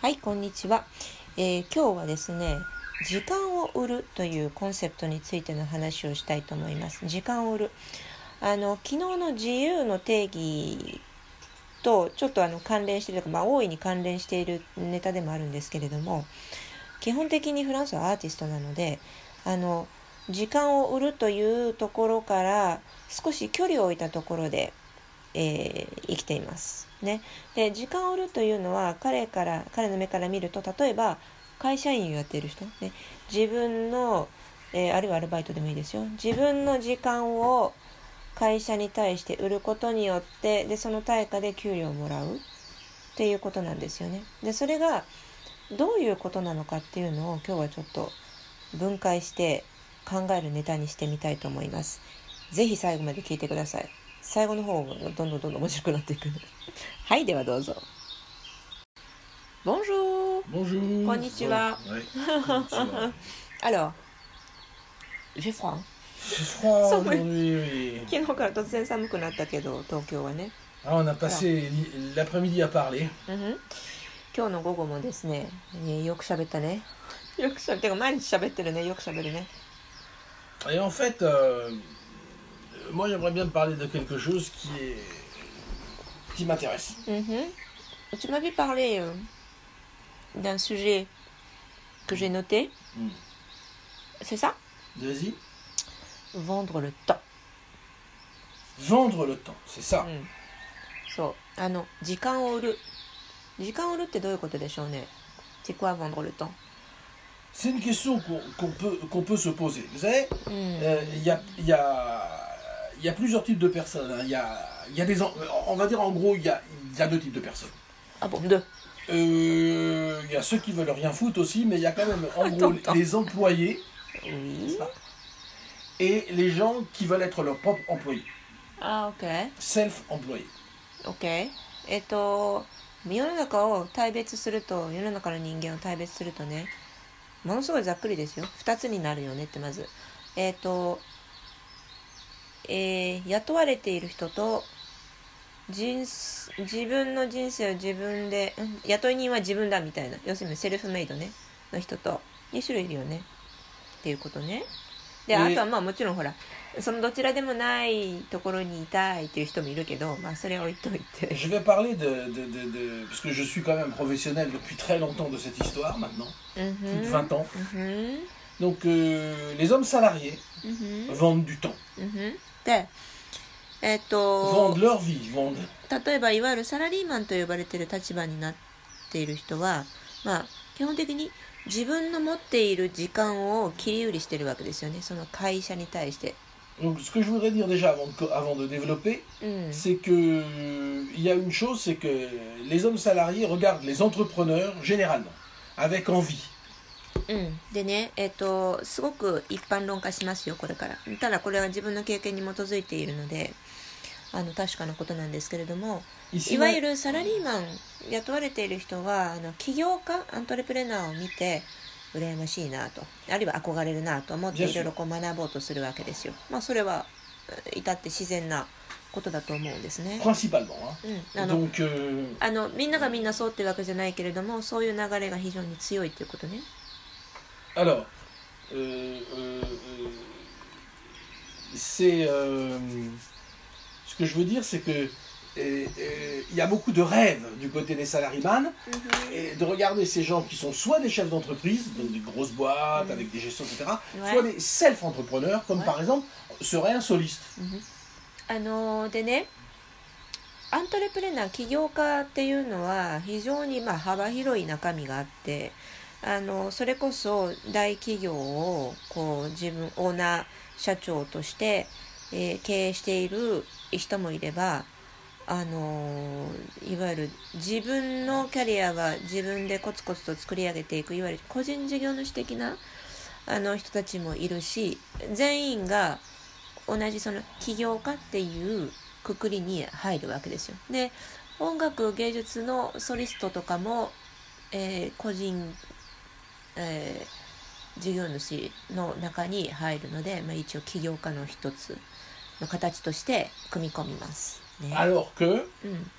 はい、こんにちは、えー今日はですね、時間を売るというコンセプトについての話をしたいと思います。時間を売る。あの、昨日の自由の定義とちょっとあの関連しているとか、まあ、大いに関連しているネタでもあるんですけれども、基本的にフランスはアーティストなので、あの、時間を売るというところから少し距離を置いたところで、えー生きています。ね、で時間を売るというのは彼から彼の目から見ると例えば会社員をやっている人、ね、自分の、えーあるいはアルバイトでもいいですよ自分の時間を会社に対して売ることによってでその対価で給料をもらうっていうことなんですよね。でそれがどういうことなのかっていうのを今日はちょっと分解して考えるネタにしてみたいと思います。ぜひ最後まで聞いてください。最後の方がどんどんどんどん面白くなっていくので。はい、ではどうぞ。Bonjour! Bonjour. Konnichiwa. Ouais, konnichiwa. Alors, j'ai froid. C'est froid Ça, oui. aujourd'hui, oui. 昨日から突然寒くなったけど、東京はね。 Ah, on a passé l'i- l'après-midi à parler. うんふん今日の午後もですね、えーよく喋ったね。よく喋ってか毎日喋ってるね、よく喋るね。 Et en fait, euh, moi j'aimerais bien te parler de quelque chose qui est qui m'intéresse. うんふん Tu m'avais parlé euh, d'un sujet que j'ai noté. Mm. C'est ça Vas-y. Vendre le temps. Vendre le temps, c'est ça. うん、そうあの時間を売る時間を売るってどういうことでしょうね C'est quoi vendre le temps C'est une question qu'on qu'on peut, qu'on peut se poser. Vous savez, うん、 euh, il y, a, il y, a, il y a plusieurs types de personnes. hein. Il y, a, il y a des... en- On va dire en gros, il y a, il y a deux types de personnes. あbon deux Euh, Il y a ceux qui veulent rien foutre aussi, mais il y a quand même en gros Attends, attends. les employés Oui et les gens qui veulent être leurs propres employés, あ OK self-employés. OK えっと世の中を大別すると世の中の人間を大別するとねものすごいざっくりですよ2つになるよねってまずえっと えー雇われている人と人す自分の人生を自分でん雇い人は自分だみたいな要するにセルフメイドねの人と2種類いるよねっていうことねでえーあとはまあもちろんほらそのどちらでもないところにいたいっていう人もいるけどまあそれは置いといて Je vais parler de, de, de- de- Parce que je suis quand même professionnel depuis très longtemps de cette histoire maintenant, うんふ plus de ん20 ans. うんふん Donc euh, les hommes salariés うんふん vendent du temps, うんふんでえっと例えばいわゆるサラリーマンと呼ばれている立場になっている人はまあ基本的に自分の持っている時間を切り売りしてるわけですよねその会社に対して。Donc ce que je voudrais dire déjà avant de, avant de développer, うん、c'est que euh, il y a une chose, c'est que les hommes salariés regardent les entrepreneurs généralement avec envie. うん、でねえっ、とすごく一般論化しますよこれから。ただこれは自分の経験に基づいているのであの確かなことなんですけれどもいわゆるサラリーマン雇われている人はあの起業家アントレプレナーを見て羨ましいなと。あるいは憧れるなと思って.いろいろこう学ぼうとするわけですよ。まあそれはえー至って自然なことだと思うんですね.うん、あの euh, あのみんながみんなそうってわけじゃないけれどもそういう流れが非常に強いっていうことね alors, euh, euh, euh, c'est euh, ce que je veux dire, c'est que euh, euh, il y a beaucoup de rêves du côté des salariés et de regarder ces gens qui sont soit des chefs d'entreprise, donc des grosses boîtes Mhm. avec des gestions, etc., Ouais. soit des self-entrepreneurs, comme Ouais. par exemple serait un soliste. あのでねアントレプレナー起業家っていうのは非常にまあ幅広い中身があって あのそれこそ大企業をこう自分オーナー社長として、えー経営している人もいればあのいわゆる自分のキャリアは自分でコツコツと作り上げていくいわゆる個人事業主的なあの人たちもいるし全員が同じその起業家っていうくくりに入るわけですよ。で音楽芸術のソリストとかも、えー個人、えー事業主の中に入るので、まあ、一応起業家の一つの形として組み込みます。ね、Alors que うん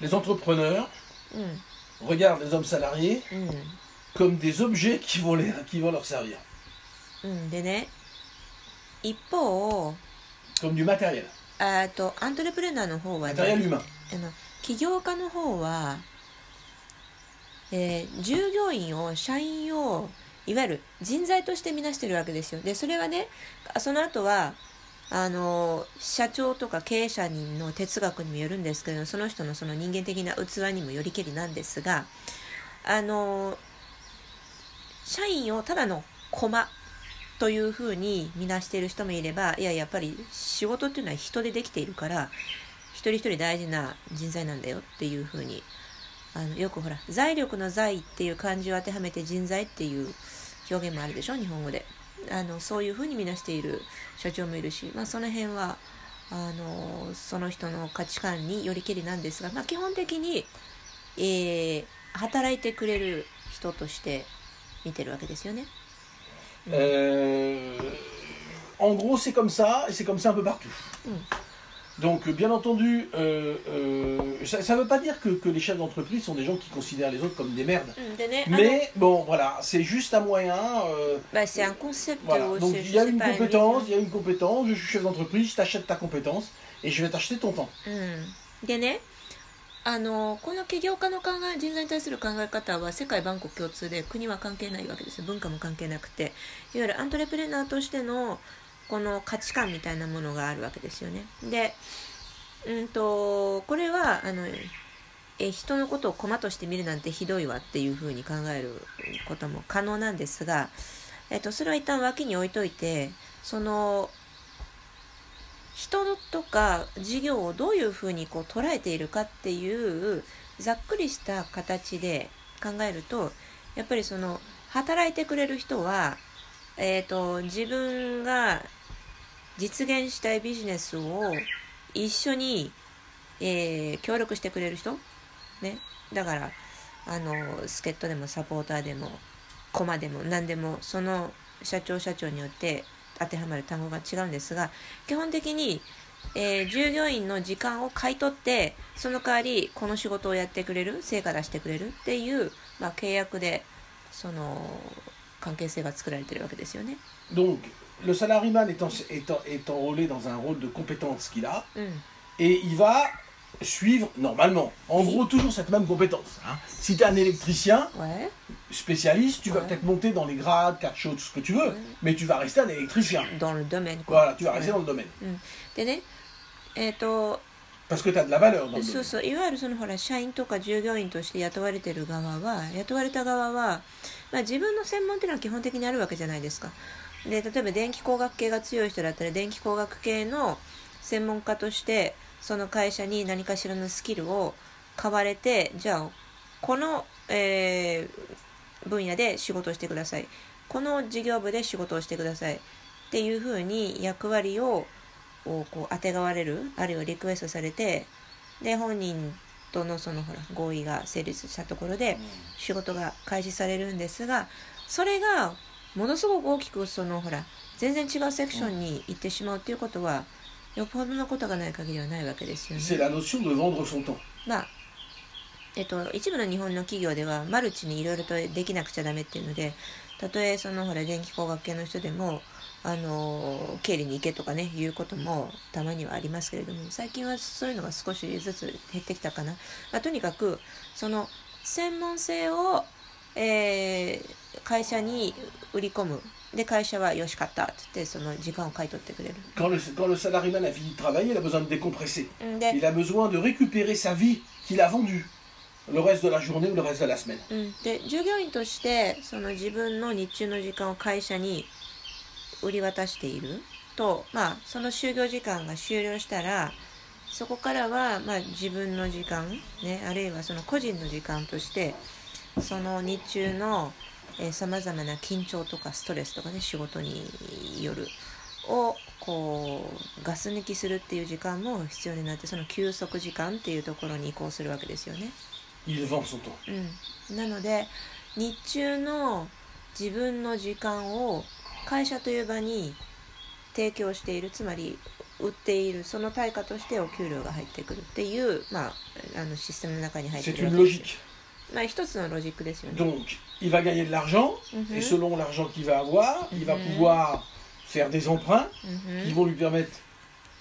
les entrepreneurs うん regardent les hommes salariés うん comme des objets qui vont, les, qui vont leur servir, うん、でね一方 comme du matériel, あとアントレプレナーの方は、matériel ね、humain. あの起業家の方は、えー従業員を社員をいわゆる人材として見なしてるわけですよ。でそれはねその後はあの社長とか経営者の哲学にもよるんですけどその人のその人間的な器にもよりけりなんですがあの社員をただの駒というふうに見なしている人もいればいややっぱり仕事っていうのは人でできているから一人一人大事な人材なんだよっていうふうにあのよくほら財力の財っていう漢字を当てはめて人材っていう表現もあるでしょ日本語であのそういうふうに見なしている社長もいるし、まあ、その辺はあのその人の価値観によりけりなんですが、まあ、基本的に、えー働いてくれる人として見てるわけですよね。Euh, en gros, c'est comme ça, c'est comme ça un peu partout. Mm. Donc, bien entendu, euh, euh, ça ne veut pas dire que, que les chefs d'entreprise sont des gens qui considèrent les autres comme des merdes. うんでね、あの Mais bon, voilà, c'est juste un moyen. euh, まあ、c'est un concept voilà. ou Donc, c'est- il je y a sais une pas, un compétence, livre. il y a une compétence, je suis chef d'entreprise, je t'achète ta compétence, et je vais t'acheter ton temps. うん、でねあのこの起業家の考え人材に対する考え方は世界万国共通で国は関係ないわけですよ文化も関係なくていわゆるアントレプレナーとしての この価値観みたいなものがあるわけですよね。でうんとこれはあのえ人のことを駒として見るなんてひどいわっていうふうに考えることも可能なんですが、えっと、それは一旦脇に置いといてその人とか事業をどういうふうにこう捉えているかっていうざっくりした形で考えるとやっぱりその働いてくれる人は、えー、と自分が実現したいビジネスを一緒に、えー協力してくれる人、ね、だからあの助っ人でもサポーターでもコマでも何でもその社長社長によって当てはまる単語が違うんですが基本的に、えー従業員の時間を買い取ってその代わりこの仕事をやってくれる？成果出してくれるっていう、まあ、契約でその関係性が作られてるわけですよね。le salariman est, en- est en- est enrôlé dans un rôle de compétence qu'il a, うん et il va suivre normalement, en gros, toujours cette même compétence. hein. Si tu es un électricien, ouais. spécialiste, tu vas Ouais. peut-être monter dans les grades, quatre choses, tout ce que tu veux, Ouais. mais tu vas rester un électricien. dans le domaine. quoi. Voilà, tu vas rester Ouais. dans le domaine. でねえっ、と Parce que tu as de la valeur dans le そう domaine. そういわゆるそのほら社員とか従業員として雇われてる側は雇われた側は、まあ、自分の専門っていうのは基本的にあるわけじゃないですか で例えば電気工学系が強い人だったら電気工学系の専門家としてその会社に何かしらのスキルを買われてじゃあこの、えー分野で仕事をしてください。この事業部で仕事をしてください。っていうふうに役割ををこう当てがわれるあるいはリクエストされてで本人とのそのほら合意が成立したところで仕事が開始されるんですがそれがものすごく大きくそのほら全然違うセクションに行ってしまうっていうことはよっぽどのことがない限りはないわけですよね。まあえっと、一部の日本の企業ではマルチにいろいろとできなくちゃダメっていうのでたとえそのほら電気工学系の人でもあの経理に行けとかねいうこともたまにはありますけれども最近はそういうのが少しずつ減ってきたかな、まあ、とにかくその専門性を、えー会社に売り込むで会社はよしかったって言ってその時間を買い取ってくれる Quand le, quand le salariman a fini de travailler, il a besoin de décompresser. んで Il a besoin de récupérer sa vie qu'il a vendue le reste de la journée ou le reste de la semaine. うん、で従業員としてその自分の日中の時間を会社に売り渡していると、まあ、その就業時間が終了したらそこからは、まあ、自分の時間、ね、あるいはその個人の時間としてその日中のさまざまな緊張とかストレスとかね仕事によるをこうガス抜きするっていう時間も必要になってその休息時間っていうところに移行するわけですよね。うん、なので日中の自分の時間を会社という場に提供しているつまり売っているその対価としてお給料が入ってくるっていう、まあ、あのシステムの中に入って C'est るわけです.まあ一つのロジックですよね。 Donc, il va gagner de l'argent, うんふん et selon l'argent qu'il va avoir, il va Mhm. pouvoir faire des emprunts うんふん qui vont lui permettre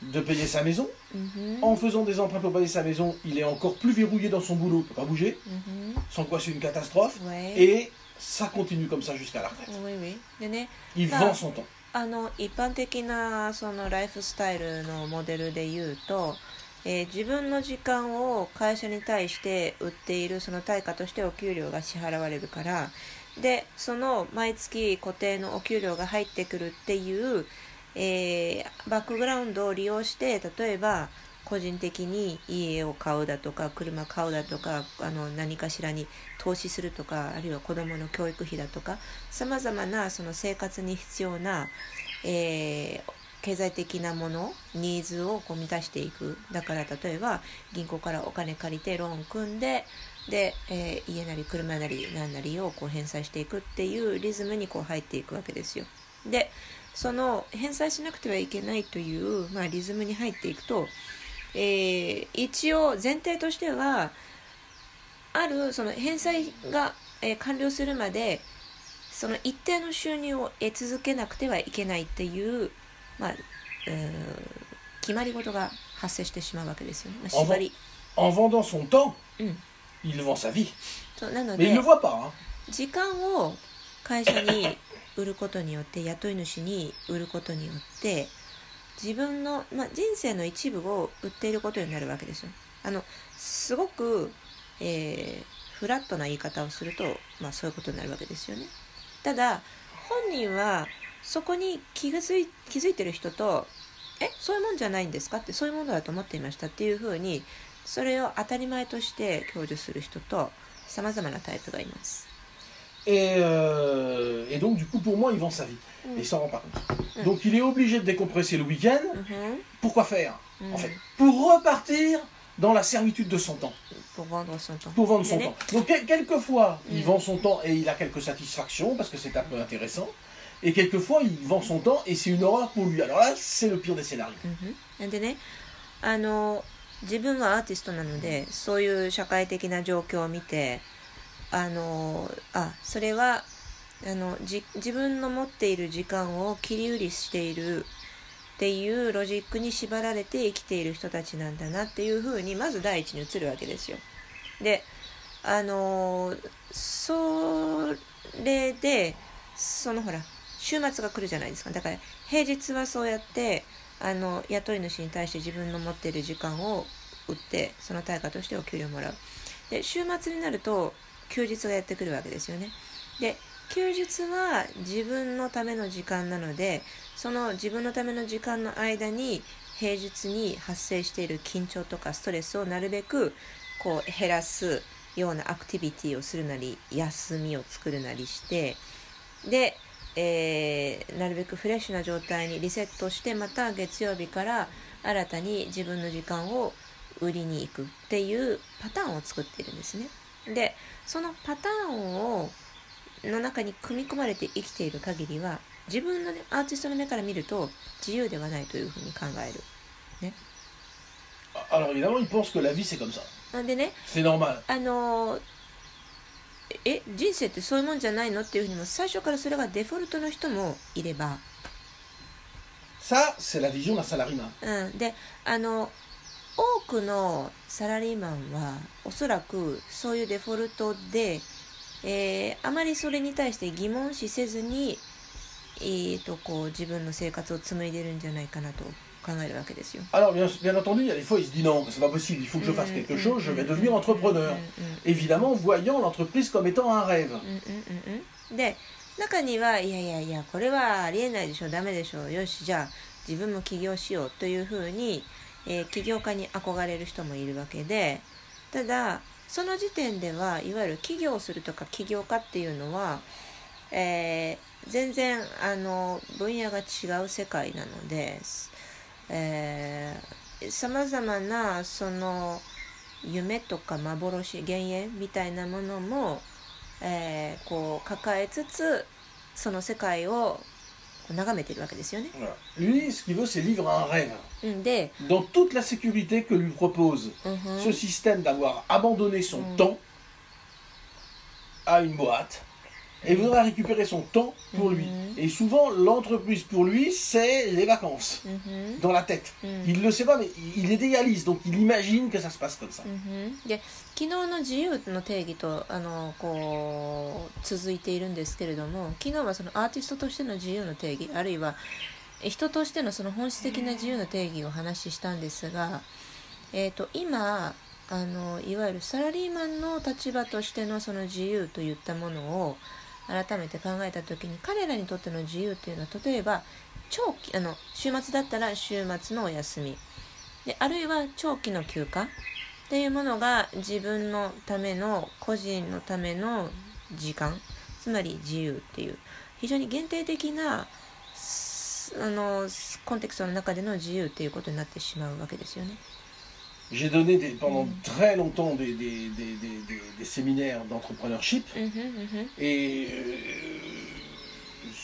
de payer sa maison. うんふん En faisant des emprunts pour payer sa maison, il est encore plus verrouillé dans son boulot, il ne peut pas bouger, うんふん sans quoi c'est une catastrophe. Ouais. Et ça continue comme ça jusqu'à la retraite. Oui, oui. でね、 Il Ah. vend son temps. あの一般的なそのライフスタイルのモデルで言うと、 えー自分の時間を会社に対して売っているその対価としてお給料が支払われるからでその毎月固定のお給料が入ってくるっていう、えーバックグラウンドを利用して例えば個人的に家を買うだとか車買うだとかあの何かしらに投資するとかあるいは子どもの教育費だとかさまざまなその生活に必要な、えー経済的なものニーズをこう満たしていくだから例えば銀行からお金借りてローン組んでで、えー家なり車なり何なりをこう返済していくっていうリズムにこう入っていくわけですよ。でその返済しなくてはいけないという、まあ、リズムに入っていくと、えー一応前提としてはあるその返済が、えー完了するまでその一定の収入を得続けなくてはいけないっていう、まあえー決まり事が発生してしまうわけですよね。まあ、縛り En vendant son temps, Mm. il vend sa vie. そうなの Mais il で ne le voit pas. hein. 時間を会社に売ることによって雇い主に売ることによって自分の、まあ、人生の一部を売っていることになるわけですよ。あのすごく、えーフラットな言い方をすると、まあ、そういうことになるわけですよね。ただ本人は そこに気がづい気づいてる人と「えそういうもんじゃないんですか?」ってそういうものだと思っていましたっていうふうにそれを当たり前として享受する人とさまざまなタイプがいます。 Et, euh, et donc, du coup, pour moi, il vend sa vie. Mm. Et il s'en rend pas compte. Mm. Donc, il est obligé de décompresser le week-end. うんふん Pourquoi faire Mm. En fait, pour repartir dans la servitude de son temps, pour vendre son temps. pour vendre son Mais- temps. Donc, quel- quelquefois, il Mm. vend son temps et il a quelques satisfactions parce que c'est un peu intéressant. Et quelquefois, il vend son temps et c'est une horreur pour lui. Alors là, c'est le pire des scénarios. うんふんでねあの自分はアーティストなのでそういう社会的な状況を見てあのあそれはあのじ自分の持っている時間を切り売りしているっていうロジックに縛られて生きている人たちなんだなっていうふうにまず第一に映るわけですよ。であのそれでそのほら週末が来るじゃないですか。だから平日はそうやってあの雇い主に対して自分の持っている時間を売ってその対価としてお給料もらう。で週末になると休日がやってくるわけですよね。で休日は自分のための時間なのでその自分のための時間の間に平日に発生している緊張とかストレスをなるべくこう減らすようなアクティビティをするなり休みを作るなりしてで、えーなるべくフレッシュな状態にリセットしてまた月曜日から新たに自分の時間を売りに行くっていうパターンを作っているんですね。でそのパターンをの中に組み込まれて生きている限りは自分の、ね、アーティストの目から見ると自由ではないというふうに考える。Alors évidemment, il pense que la vie, c'est comme ça. なんでね C'est normal. あのーえ人生ってそういうもんじゃないの？っていうふうにも最初からそれがデフォルトの人もいれば、Ça, c'est la vision d'un salariman. うん、であの多くのサラリーマンはおそらくそういうデフォルトで、えーあまりそれに対して疑問視せずに、えー、とこう自分の生活を紡いでるんじゃないかなと考えるわけですよ。Alors, bien, bien entendu, il y a des fois, il se dit non, c'est pas possible, il faut que je fasse Mm, quelque mm, chose, je vais mm, devenir mm, entrepreneur. Évidemment, voyant l'entreprise comme étant un rêve. で中にはいやいやいやこれはありえないでしょダメでしょよしじゃあ自分も起業しようというふうに、えー起業家に憧れる人もいるわけでただその時点ではいわゆる起業するとか起業家っていうのは、えー全然あの分野が違う世界なのでさまざまなその夢とか幻幻影みたいなものも、えーこう抱えつつその世界を眺めてるわけですよね。Lui, ce qu'il veut, c'est vivre un rêve. うんで、Dans toute la sécurité que lui propose うんふん ce système d'avoir abandonné son Mm. temps, à une boîte et voudra récupérer son temps pour lui. Mhm. Et souvent, l'entreprise pour lui, c'est les vacances うんふん dans la tête. Mhm. Il ne le sait pas, mais il idéalise, donc il imagine que ça se passe comme ça. 昨日の自由の定義とあのこう続いているんですけれども昨日はそのアーティストとしての自由の定義あるいはえ人としてのその本質的な自由の定義をお話ししたんですが、えー、と今あのいわゆるサラリーマンの立場としてのその自由といったものを改めて考えた時に彼らにとっての自由というのは例えば長期あの週末だったら週末のお休み。であるいは長期の休暇。っていうものが自分のための個人のための時間。つまり自由っていう。非常に限定的なあのコンテクストの中での自由っていうことになってしまうわけですよね。J'ai donné des- pendant Mhm. très longtemps des, des- des- des- des- des séminaires d'entrepreneurship うんふんうんふん et euh,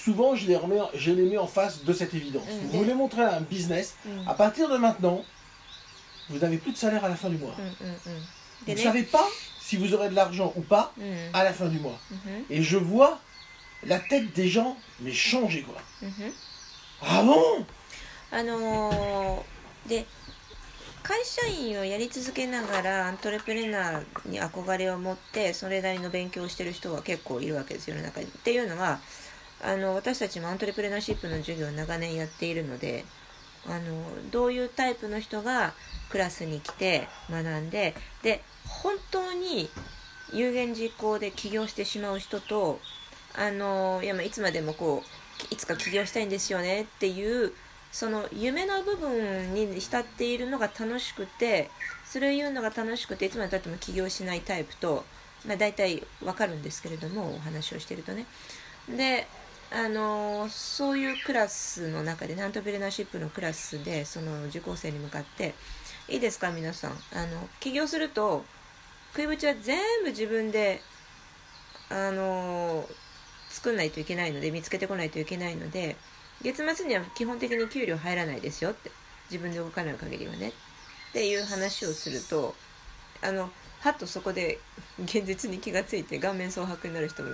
souvent je les, remets, je les mets en face de cette évidence. Mhm. Vous voulez montrer un business, うん à partir de maintenant, vous n'avez plus de salaire à la fin du mois. うんうんうん Vous で ne ね savez pas si vous aurez de l'argent ou pas うん à la fin du mois. うんふん Et je vois la tête des gens, mais changer quoi. うんふん Ah bon あのーで 会社員をやり続けながらアントレプレナーに憧れを持ってそれなりの勉強をしてる人が結構いるわけですよ世の中に。っていうのはあの私たちもアントレプレナーシップの授業を長年やっているのであのどういうタイプの人がクラスに来て学んでで本当に有言実行で起業してしまう人とあのいやまあいつまでもこういつか起業したいんですよねっていうその夢の部分に浸っているのが楽しくてそれを言うのが楽しくていつまでたっても起業しないタイプと、まあ、大体わかるんですけれどもお話をしてるとね。であのそういうクラスの中でねアントプレナーシップのクラスでその受講生に向かって「いいですか皆さん。あの起業すると食いぶちは全部自分であの作んないといけないので見つけてこないといけないので月末には基本的に給料入らないですよって自分で動かない限りはねっていう話をするとあのはっとそこで現実に気がついて顔面蒼白になる人も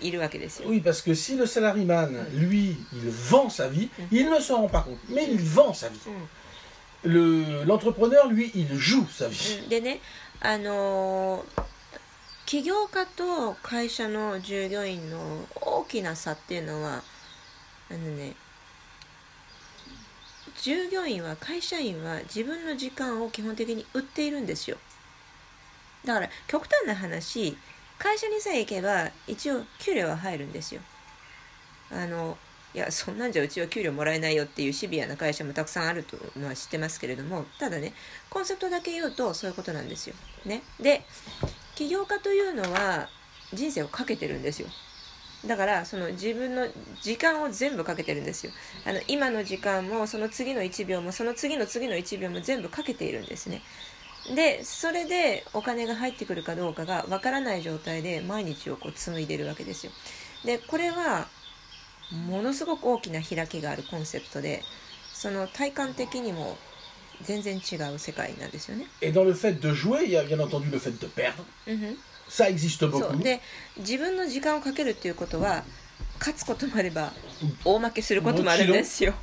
いるわけですよ。Oui, parce que si le salariman, lui, il vend sa vie, il ne s'en rend pas compte, mais il vend sa vie. うん Le- L'entrepreneur, lui, il joue sa vie. うんでねあのー起業家と会社の従業員の大きな差っていうのはあのね従業員は会社員は自分の時間を基本的に売っているんですよだから極端な話会社にさえ行けば一応給料は入るんですよあのいやそんなんじゃうちは給料もらえないよっていうシビアな会社もたくさんあるというのは知ってますけれどもただねコンセプトだけ言うとそういうことなんですよ。ね、で起業家というのは人生をかけてるんですよ。だからその自分の時間を全部かけてるんですよ。あの今の時間もその次の1秒もその次の次の1秒も全部かけているんですね。でそれでお金が入ってくるかどうかがわからない状態で毎日をこう紡いでるわけですよ。でこれはものすごく大きな開きがあるコンセプトでその体感的にも全然違う世界なんですよね。Et dans le fait de jouer, il y a bien entendu le fait de perdre. うんそ.うで自分の時間をかけるっていうことは勝つこともあれば大負けすることもあるんですよ。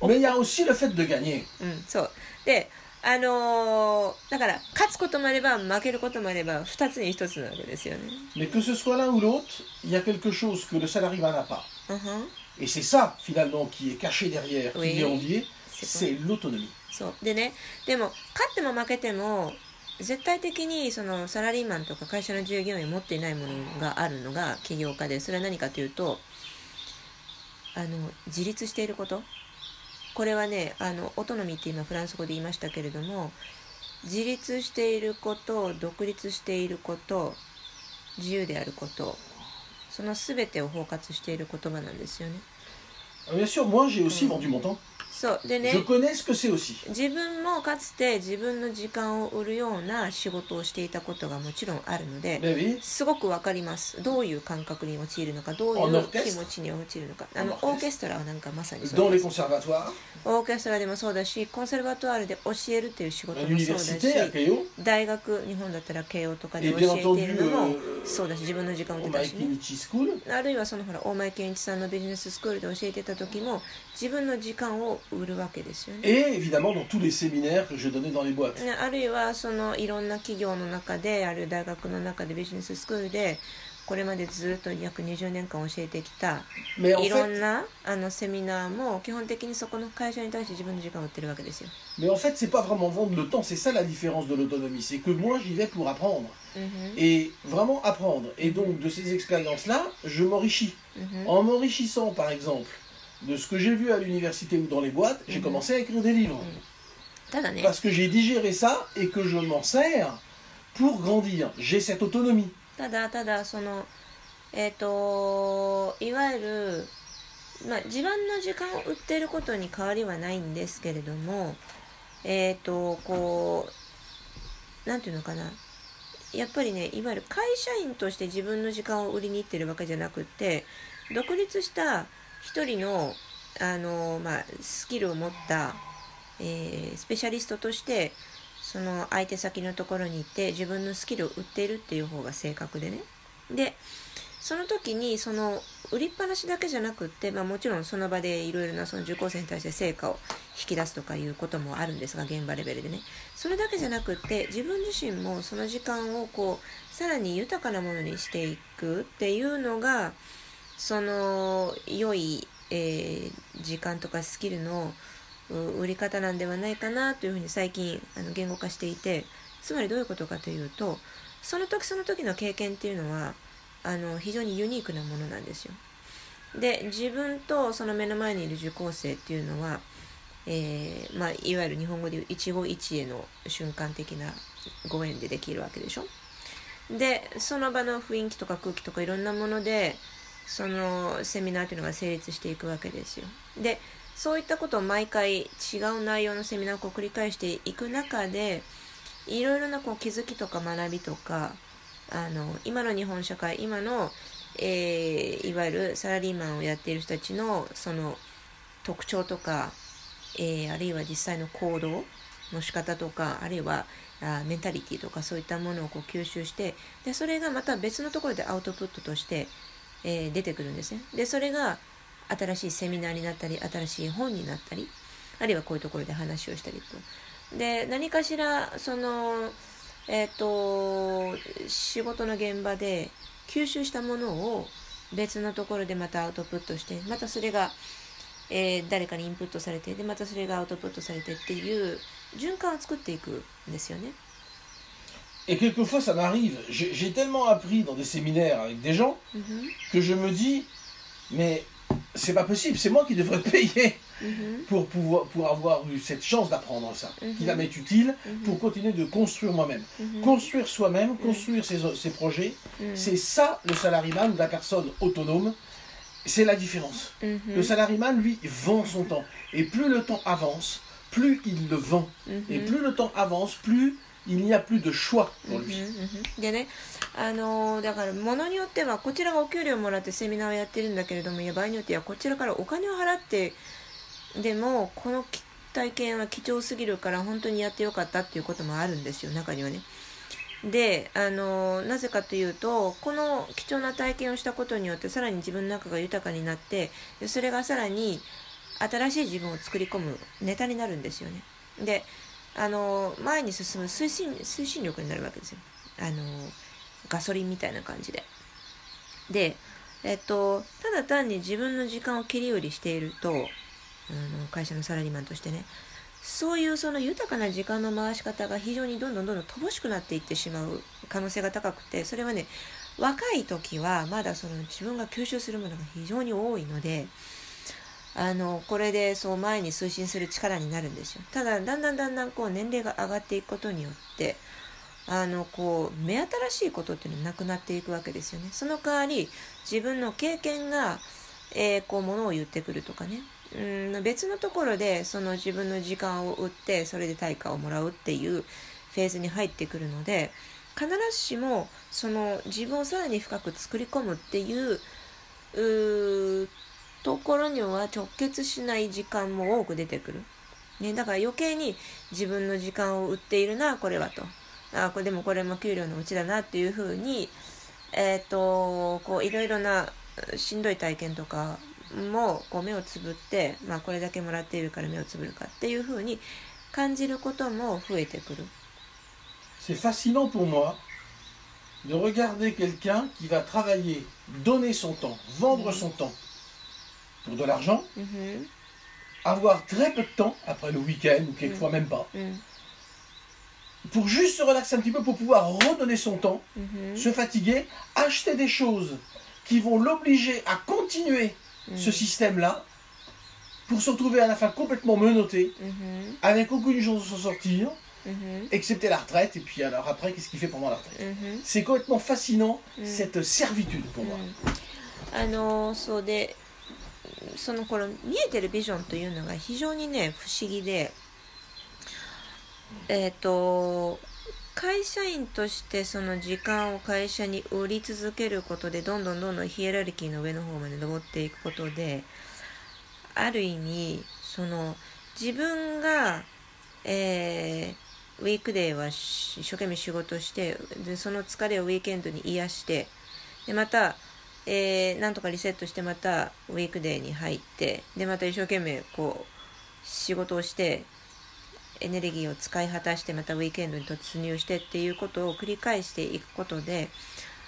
Mais il y a aussi le fait de gagner. うん、そうであのーだから勝つこともあれば負けることもあれば2つに1つなわけですよね。Mais que ce soit l'un ou l'autre, il y a quelque chose que le salariman n'a pas. うんふん Et c'est ça, finalement, qui est caché derrière, Oui. qui est envié, c'est l'autonomie. そうでねでも勝っても負けても絶対的にそのサラリーマンとか会社の従業員を持っていないものがあるのが起業家でそれは何かというとあの自立していることこれはねあのオトノミって今フランス語で言いましたけれども自立していること独立していること自由であることその全てを包括している言葉なんですよね。Bien sûr, moi j'ai aussi vendu mon temps. そう。でね.自分もかつて自分の時間を売るような仕事をしていたことがもちろんあるので.すごくわかります。どういう感覚に陥るのかどういうオーケストラ？気持ちに陥るのか。あのオーケストラ？はなんかまさにそうで les す conservatoires, オーケストラでもそうだしコンセルバトワールで教えるっていう仕事 à もそうだし l'université, à Keio, 大学日本だったら慶応とかで Et 教 bien えているのも euh, そうだし自分の時間を売っ au てたしね Maikinichi School, あるいはそのほら大前健一さんのビジネススクールで教えてた時も Et évidemment dans tous les séminaires que je donnais dans les boîtes. Mais en fait, mais en fait, c'est pas vraiment vendre le temps, c'est ça la différence de l'autonomie, c'est que moi j'y vais pour apprendre -hmm. et vraiment apprendre. Et donc de ces expériences-là, je m'enrichis. -hmm. En m'enrichissant, par exemple, de ce que j'ai vu à l'université ou dans les boîtes, j'ai Mhm. commencé à écrire des livres. ただね Parce que j'ai digéré ça et que je m'en sers pour grandir. J'ai cette autonomie. ただただそのえっ、といわゆる、まあ、自分の時間を売っていることに変わりはないんですけれどもえっ、とこうなんていうのかなやっぱりねいわゆる会社員として自分の時間を売りに行ってるわけじゃなくって独立した一人のあの、まあ、スキルを持った、えースペシャリストとしてその相手先のところに行って自分のスキルを売っているっていう方が正確でね。でその時にその売りっぱなしだけじゃなくって、まあ、もちろんその場でいろいろなその受講生に対して成果を引き出すとかいうこともあるんですが現場レベルでね。それだけじゃなくって自分自身もその時間をこうさらに豊かなものにしていくっていうのがその良い、えー時間とかスキルの売り方なんではないかなというふうに最近あの言語化していてつまりどういうことかというとその時その時の経験っていうのはあの非常にユニークなものなんですよ。で自分とその目の前にいる受講生っていうのは、えーまあ、いわゆる日本語でいう一期一会の瞬間的なご縁でできるわけでしょ。でその場の雰囲気とか空気とかいろんなものでそのセミナーというのが成立していくわけですよ。でそういったことを毎回違う内容のセミナーを繰り返していく中でいろいろなこう気づきとか学びとかあの今の日本社会今の、えーいわゆるサラリーマンをやっている人たちのその特徴とか、えーあるいは実際の行動の仕方とかあるいはあメンタリティとかそういったものをこう吸収してでそれがまた別のところでアウトプットとして、えー出てくるんですね。でそれが新しいセミナーになったり新しい本になったりあるいはこういうところで話をしたりと。で何かしらそのえっ、と仕事の現場で吸収したものを別のところでまたアウトプットしてまたそれが、えー誰かにインプットされてでまたそれがアウトプットされてっていう循環を作っていくんですよね。Et quelquefois, ça m'arrive. J'ai tellement appris dans des séminaires avec des gens mhm. que je me dis, mais c'est pas possible, c'est moi qui devrais payer mhm. pour, pouvoir, avoir eu cette chance d'apprendre ça, mhm. qui va m'être utile pour continuer de construire moi-même. Construire soi-même, construire ses, projets, c'est ça le salariman ou la personne autonome. C'est la différence. Le salariman, lui, vend son temps. Et plus le temps avance, plus il le vend. Et plus le temps avance, plus il n'y a plus de choix pour うん lui. でねあのーだからものによってはこちらがお給料もらってセミナーをやってるんだけれどもいや場合によってはこちらからお金を払ってでもこのき体験は貴重すぎるから本当にやってよかったっていうこともあるんですよ中にはね。であのなぜかというとこの貴重な体験をしたことによってさらに自分の中が豊かになってでそれがさらに新しい自分を作り込むネタになるんですよね。であの前に進む推進推進力になるわけですよ。あのガソリンみたいな感じで。で、えっと、ただ単に自分の時間を切り売りしているとあの会社のサラリーマンとしてねそういうその豊かな時間の回し方が非常にどんどんどんどん乏しくなっていってしまう可能性が高くてそれはね若い時はまだその自分が吸収するものが非常に多いのであのこれでそう前に推進する力になるんですよ。ただだんだんだんだんこう年齢が上がっていくことによってあのこう目新しいことっていうのはなくなっていくわけですよね。その代わり自分の経験が、えーこうものを言ってくるとかね。うん別のところでその自分の時間を売ってそれで対価をもらうっていうフェーズに入ってくるので必ずしもその自分をさらに深く作り込むっていううところには直結しない時間も多く出てくる。ね、だから余計に自分の時間を売っているなこれはとあこれでもこれも給料のうちだなっていうふうにえっ、ー、とこういろいろなしんどい体験とかもこう目をつぶって、まあ、これだけもらっているから目をつぶるかっていうふうに感じることも増えてくる。C'est fascinant pour moi de regarder quelqu'un qui va travailler, donner son temps, vendre son temps pour de l'argent, mm -hmm. avoir très peu de temps après le week-end ou quelquefois mm -hmm. même pas, mm -hmm. pour juste se relaxer un petit peu, pour pouvoir redonner son temps, se fatiguer, acheter des choses qui vont l'obliger à continuer ce système-là pour se retrouver à la fin complètement menotté, avec aucune chance de s'en sortir, excepté la retraite, et puis alors après, qu'est-ce qu'il fait pendant la retraite C'est complètement fascinant, cette servitude pour moi. あのそうで その頃見えてるビジョンというのが非常にね不思議でえっ、ー、と会社員としてその時間を会社に売り続けることでどんどんどんどんヒエラルキーの上の方まで登っていくことである意味その自分が、えー、ウィークデーは一生懸命仕事してでその疲れをウィーケンドに癒してでまた、えー、なんとかリセットしてまたウィークデーに入ってでまた一生懸命こう仕事をしてエネルギーを使い果たしてまたウィークエンドに突入してっていうことを繰り返していくことで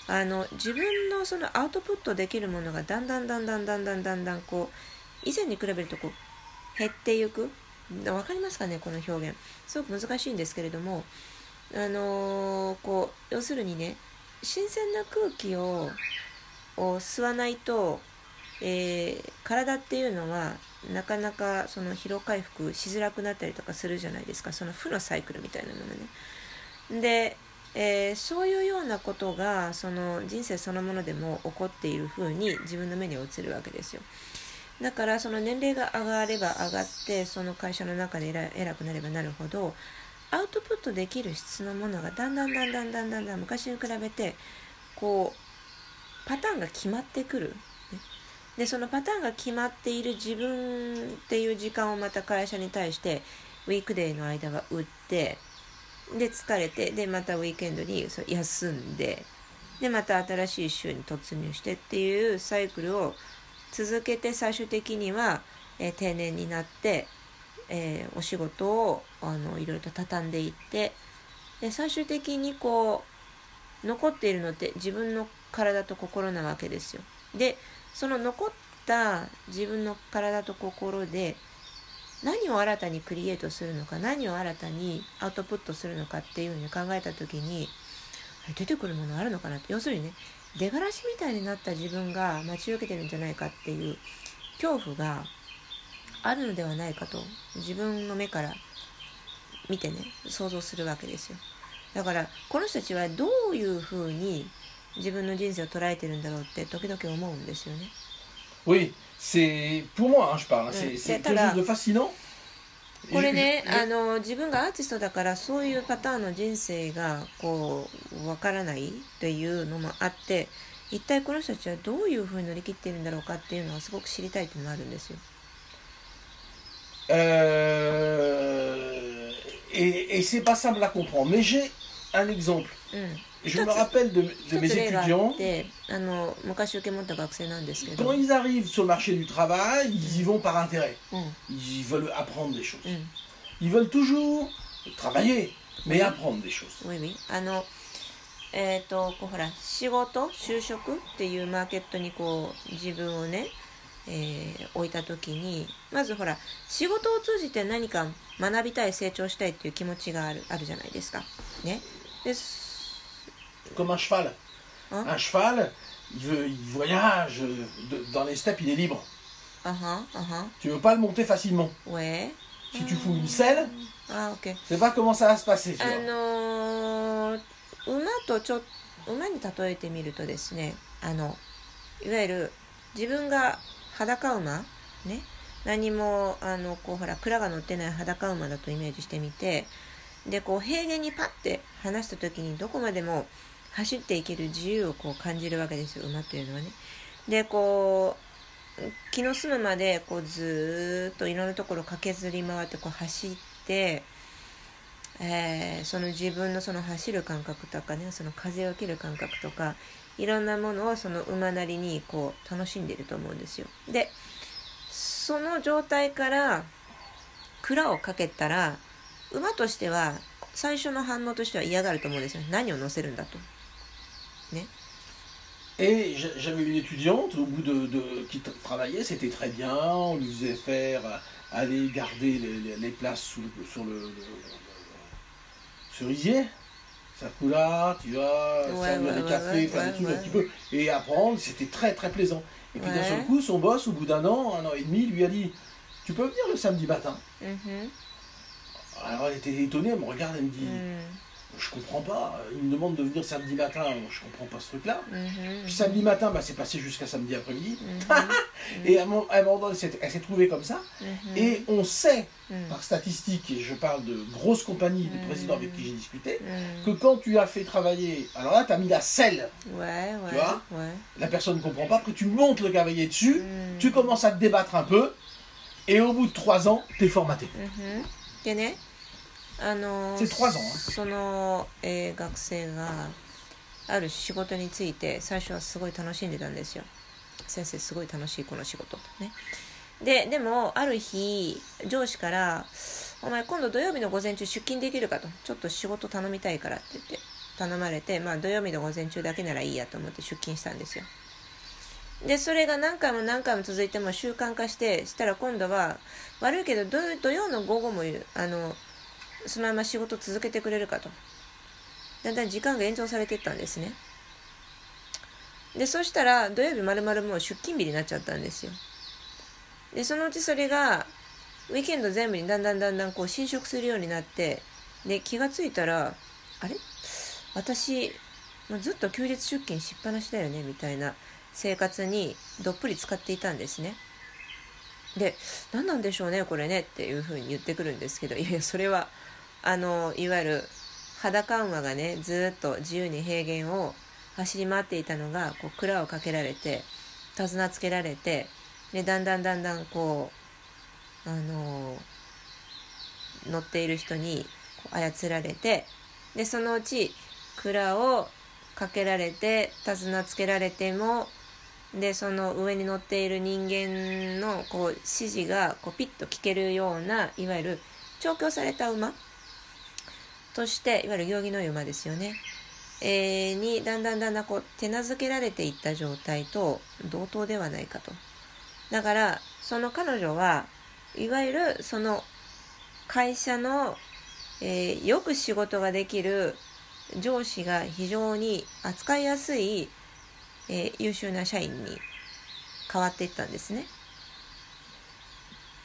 あの自分のそのアウトプットできるものがだんだんだんだんだんだんだんだんこう以前に比べるとこう減っていく。分かりますかねこの表現。すごく難しいんですけれどもあのー、こう要するにね新鮮な空気を吸わないと、えー、体っていうのはなかなかその疲労回復しづらくなったりとかするじゃないですかその負のサイクルみたいなものね。で、えー、そういうようなことがその人生そのものでも起こっているふうに自分の目に映るわけですよ。だからその年齢が上がれば上がってその会社の中で偉くなればなるほどアウトプットできる質のものがだんだんだんだんだんだんだん昔に比べてこうパターンが決まってくる。でそのパターンが決まっている自分っていう時間をまた会社に対してウィークデーの間は打ってで疲れてでまたウィークエンドに休んででまた新しい週に突入してっていうサイクルを続けて最終的には、えー、定年になって、えー、お仕事をあのいろいろと畳んでいってで最終的にこう残っているのって自分の体と心なわけですよ。でその残った自分の体と心で何を新たにクリエイトするのか何を新たにアウトプットするのかっていうふうに考えた時に出てくるものあるのかなって要するにね出がらしみたいになった自分が待ち受けてるんじゃないかっていう恐怖があるのではないかと自分の目から見てね想像するわけですよだからこの人たちはどういうふうに自分の人生を捉えてるんだろうって時々思うんですよね。Oui, c'est pour moi, hein, je parle. C'est quelque chose de fascinant. これねあの自分がアーティストだからそういうパターンの人生がこうわからないというのもあって一体この人たちはどういうふうに乗り切っているんだろうかっていうのはすごく知りたいというのがあるんですよ。Euh, et et c'est pas simple à comprendre. Mais j'ai un exemple. うん Je me rappelle de, de mes étudiants. Quand ils arrivent sur le marché du travail, ils y vont par intérêt. Ils veulent apprendre des choses. Ils veulent toujours travailler, mais apprendre des choses. Oui, oui. えーと、こうほら仕事就職っていうマーケットにこう自分をね、えー、置いた時にまずほら仕事を通じて何か学びたい成長したいっていう気持ちがあるあるじゃないですか。ね、で Comme un cheval. Hein un cheval, il, veut, il voyage de, dans les steppes, il est libre. Uh -huh, uh -huh. Tu veux pas le monter facilement. Ouais. Si tu fous une selle, ah, okay. sais pas comment ça va se passer. あのー、馬とちょ馬に例えてみるとですねあのいわゆる自分が裸馬ね何もあのこうほら蔵が乗ってない裸馬だとイメージしてみてでこう平原にパッて離した時にどこまでも走っていける自由をこう感じるわけですよ馬というのはね。でこう気の済むまでこうずっといろんなところ駆けずり回ってこう走って、えー、その自分のその走る感覚とかねその風を受ける感覚とかいろんなものをその馬なりにこう楽しんでると思うんですよ。でその状態から蔵をかけたら馬としては最初の反応としては嫌がると思うんですよ何を乗せるんだと。ね。Et j'avais une étudiante au bout de, de qui travaillait, c'était très bien, on lui faisait faire aller garder les, places sous le, sur le, le, cerisier. Tu vois, ouais, servir ouais, des cafés, faire des trucs un petit peu, et apprendre, c'était très très plaisant. Et puis d'un seul coup, son boss, au bout d'un an, un an et demi, lui a dit Tu peux venir le samedi matin? Mm -hmm. Alors elle était étonnée, elle me regarde, elle me dit mm. Je comprends pas, il me demande de venir samedi matin, je comprends pas ce truc-là. Mm -hmm. Puis samedi matin, bah, c'est passé jusqu'à samedi après-midi. -hmm. et à un moment donné, elle s'est trouvée comme ça. Mm-hmm. Et on sait, par statistique, et je parle de grosses compagnies, de présidents avec qui j'ai discuté, que quand tu as fait travailler, alors là, tu as mis la selle, ouais, tu vois, ouais. la personne ne comprend pas, après tu montes le cavalier dessus, tu commences à te débattre un peu, et au bout de trois ans, tu es formaté. Mm-hmm. あのその、えー、学生がある仕事について最初はすごい楽しんでたんですよ先生すごい楽しいこの仕事ねででもある日上司から「お前今度土曜日の午前中出勤できるか?」と「ちょっと仕事頼みたいから」って言って頼まれてまあ土曜日の午前中だけならいいやと思って出勤したんですよでそれが何回も何回も続いても習慣化してしたら今度は悪いけど土曜の午後もあのそのまま仕事続けてくれるかと。だんだん時間が延長されていったんですね。でそしたら土曜日まるまるもう出勤日になっちゃったんですよ。でそのうちそれがウィーケンド全部にだんだんだんだんこう侵食するようになってで気がついたらあれ？私ずっと休日出勤しっぱなしだよねみたいな生活にどっぷり使っていたんですね。で何なんでしょうねこれねっていうふうに言ってくるんですけどいやいやそれはあのいわゆる裸馬がねずっと自由に平原を走り回っていたのがこう蔵をかけられて手綱つけられてでだんだんだんだんこうあの乗っている人に操られてでそのうち蔵をかけられて手綱つけられてもでその上に乗っている人間のこう指示がこうピッと聞けるようないわゆる調教された馬としていわゆる行儀のい馬ですよね、えー、にだんだんだんだんこう手なずけられていった状態と同等ではないかと。だからその彼女はいわゆるその会社の、えー、よく仕事ができる上司が非常に扱いやすい、えー、優秀な社員に変わっていったんですね。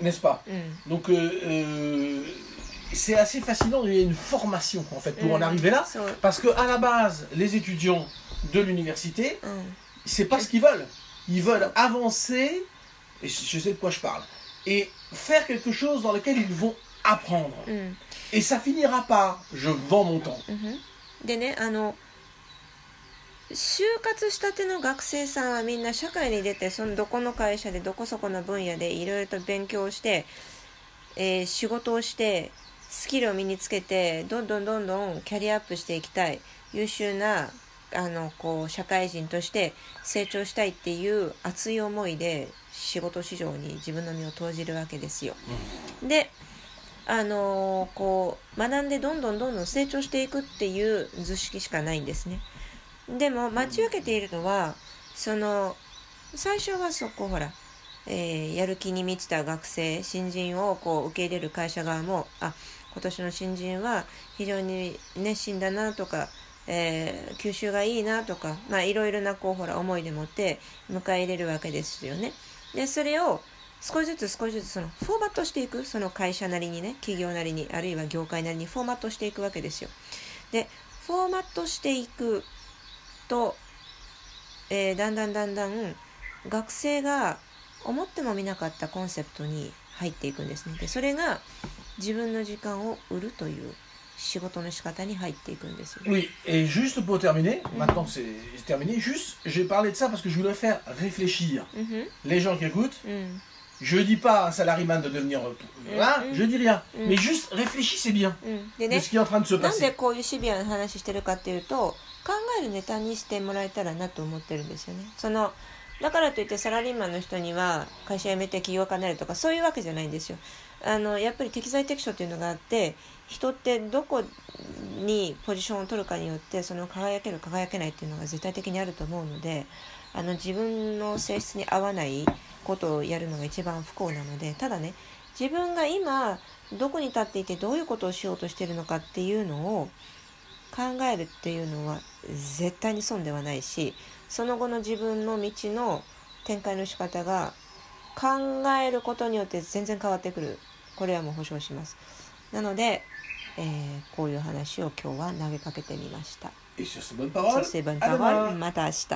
N'est-ce pas、うん、Donc, euh, c'est assez fascinant. Il y a une formation en fait pour en mm. arriver là, parce que à la base, les étudiants de l'université, mm. c'est pas ce qu'ils veulent. Ils veulent avancer, et je sais de quoi je parle, et faire quelque chose dans lequel ils vont apprendre. Mm. Et ça finira par je vends mon temps. Mm-hmm. でね、あの就活したての学生さんはみんな社会に出てそのどこの会社でどこそこの分野でいろいろと勉強して、えー、仕事をして スキルを身につけてどんどんどんどんキャリアアップしていきたい優秀なあのこう社会人として成長したいっていう熱い思いで仕事市場に自分の身を投じるわけですよ。であのこう学んでどんどんどんどん成長していくっていう図式しかないんですね。でも待ち受けているのはその最初はそこほらえー、やる気に満ちた学生新人をこう受け入れる会社側もあ今年の新人は非常に熱心だなとか、えー、吸収がいいなとか、まあ、いろいろなこうほら思いでもって迎え入れるわけですよね。でそれを少しずつ少しずつそのフォーマットしていくその会社なりにね企業なりにあるいは業界なりにフォーマットしていくわけですよ。でフォーマットしていくと、えー、だんだんだんだん学生が思ってもみなかったコンセプトに入っていくんですねでそれが自分の時間を売るという仕事の仕方に入っていくんですよ Oui, et juste pour terminer, maintenant c'est terminé, juste j'ai parlé de ça parce que je voulais faire réfléchir les gens qui écoutent. うん Je dis pas à un salariman de devenir. Mm. je dis rien. Mm. Mais juste réfléchissez bien de ね ce qui est en train de se なんで passer. こういうシビアな話してるかっていうと考えるネタにしてもらえたらなと思ってるんですよねそのだからといってサラリーマンの人には会社辞めて起業家になるとかそういうわけじゃないんですよあのやっぱり適材適所っていうのがあって人ってどこにポジションを取るかによってその輝ける輝けないっていうのが絶対的にあると思うのであの自分の性質に合わないことをやるのが一番不幸なのでただね自分が今どこに立っていてどういうことをしようとしてるのかっていうのを考えるっていうのは絶対に損ではないしその後の自分の道の展開の仕方が考えることによって全然変わってくる。これはもう保証します。なので、えーこういう話を今日は投げかけてみました.また明日